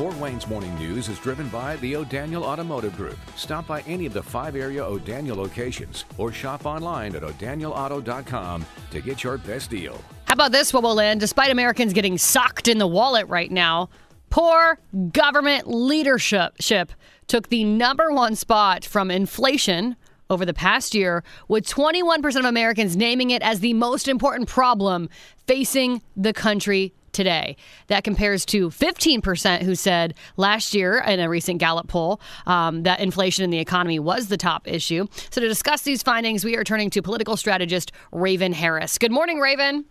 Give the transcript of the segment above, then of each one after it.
Fort Wayne's morning news is driven by the O'Daniel Automotive Group. Stop by any of the five area O'Daniel locations or shop online at o'danielauto.com to get your best deal. How about this, will end? Despite Americans getting socked in the wallet right now, poor government leadership took the number one spot from inflation over the past year, with 21% of Americans naming it as the most important problem facing the country today. That compares to 15% who said last year in a recent Gallup poll um, that inflation in the economy was the top issue. So, to discuss these findings, we are turning to political strategist Raven Harris. Good morning, Raven.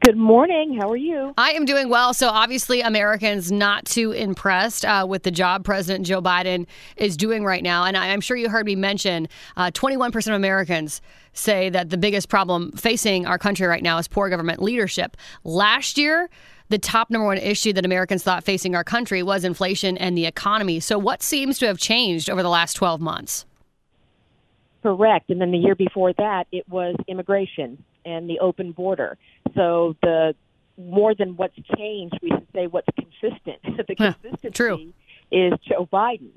Good morning. How are you? I am doing well. So, obviously, Americans not too impressed uh, with the job President Joe Biden is doing right now. And I'm sure you heard me mention uh, 21% of Americans say that the biggest problem facing our country right now is poor government leadership. Last year, the top number one issue that Americans thought facing our country was inflation and the economy. So, what seems to have changed over the last 12 months? Correct. And then the year before that, it was immigration and the open border. So the more than what's changed, we should say what's consistent. the consistency True. is Joe Biden.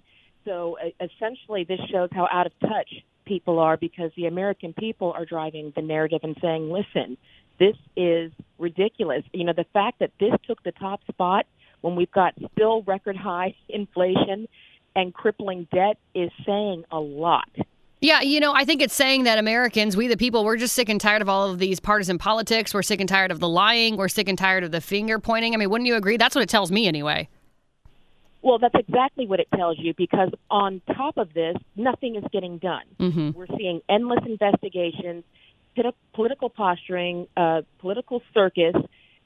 So uh, essentially, this shows how out of touch people are because the American people are driving the narrative and saying, "Listen, this is ridiculous." You know, the fact that this took the top spot when we've got still record high inflation and crippling debt is saying a lot. Yeah, you know, I think it's saying that Americans, we the people, we're just sick and tired of all of these partisan politics. We're sick and tired of the lying. We're sick and tired of the finger pointing. I mean, wouldn't you agree? That's what it tells me anyway. Well, that's exactly what it tells you because on top of this, nothing is getting done. Mm-hmm. We're seeing endless investigations, political posturing, uh, political circus,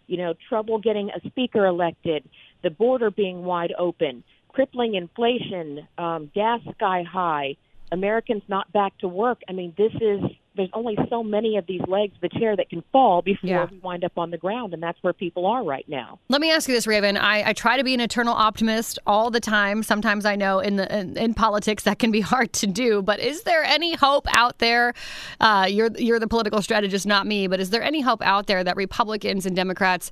you know, trouble getting a speaker elected, the border being wide open, crippling inflation, um, gas sky high Americans not back to work. I mean, this is there's only so many of these legs of the chair that can fall before yeah. we wind up on the ground, and that's where people are right now. Let me ask you this, Raven. I, I try to be an eternal optimist all the time. Sometimes I know in the in, in politics that can be hard to do, but is there any hope out there? Uh, you're you're the political strategist, not me, but is there any hope out there that Republicans and Democrats?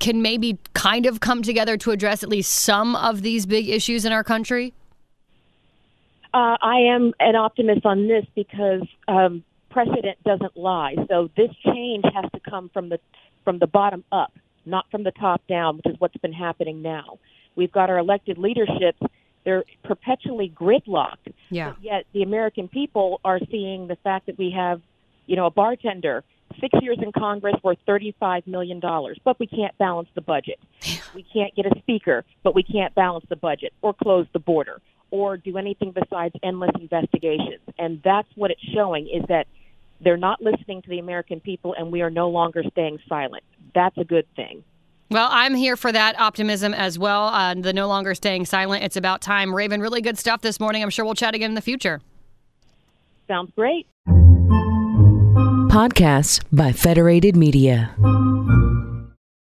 Can maybe kind of come together to address at least some of these big issues in our country? Uh, I am an optimist on this because um, precedent doesn't lie. So this change has to come from the from the bottom up, not from the top down, which is what's been happening now. We've got our elected leadership; they're perpetually gridlocked. Yeah. Yet the American people are seeing the fact that we have, you know, a bartender six years in Congress worth $35 million, but we can't balance the budget. we can't get a speaker, but we can't balance the budget or close the border or do anything besides endless investigations. And that's what it's showing is that they're not listening to the American people and we are no longer staying silent. That's a good thing. Well, I'm here for that optimism as well. Uh, the no longer staying silent. It's about time. Raven, really good stuff this morning. I'm sure we'll chat again in the future. Sounds great. Podcasts by Federated Media.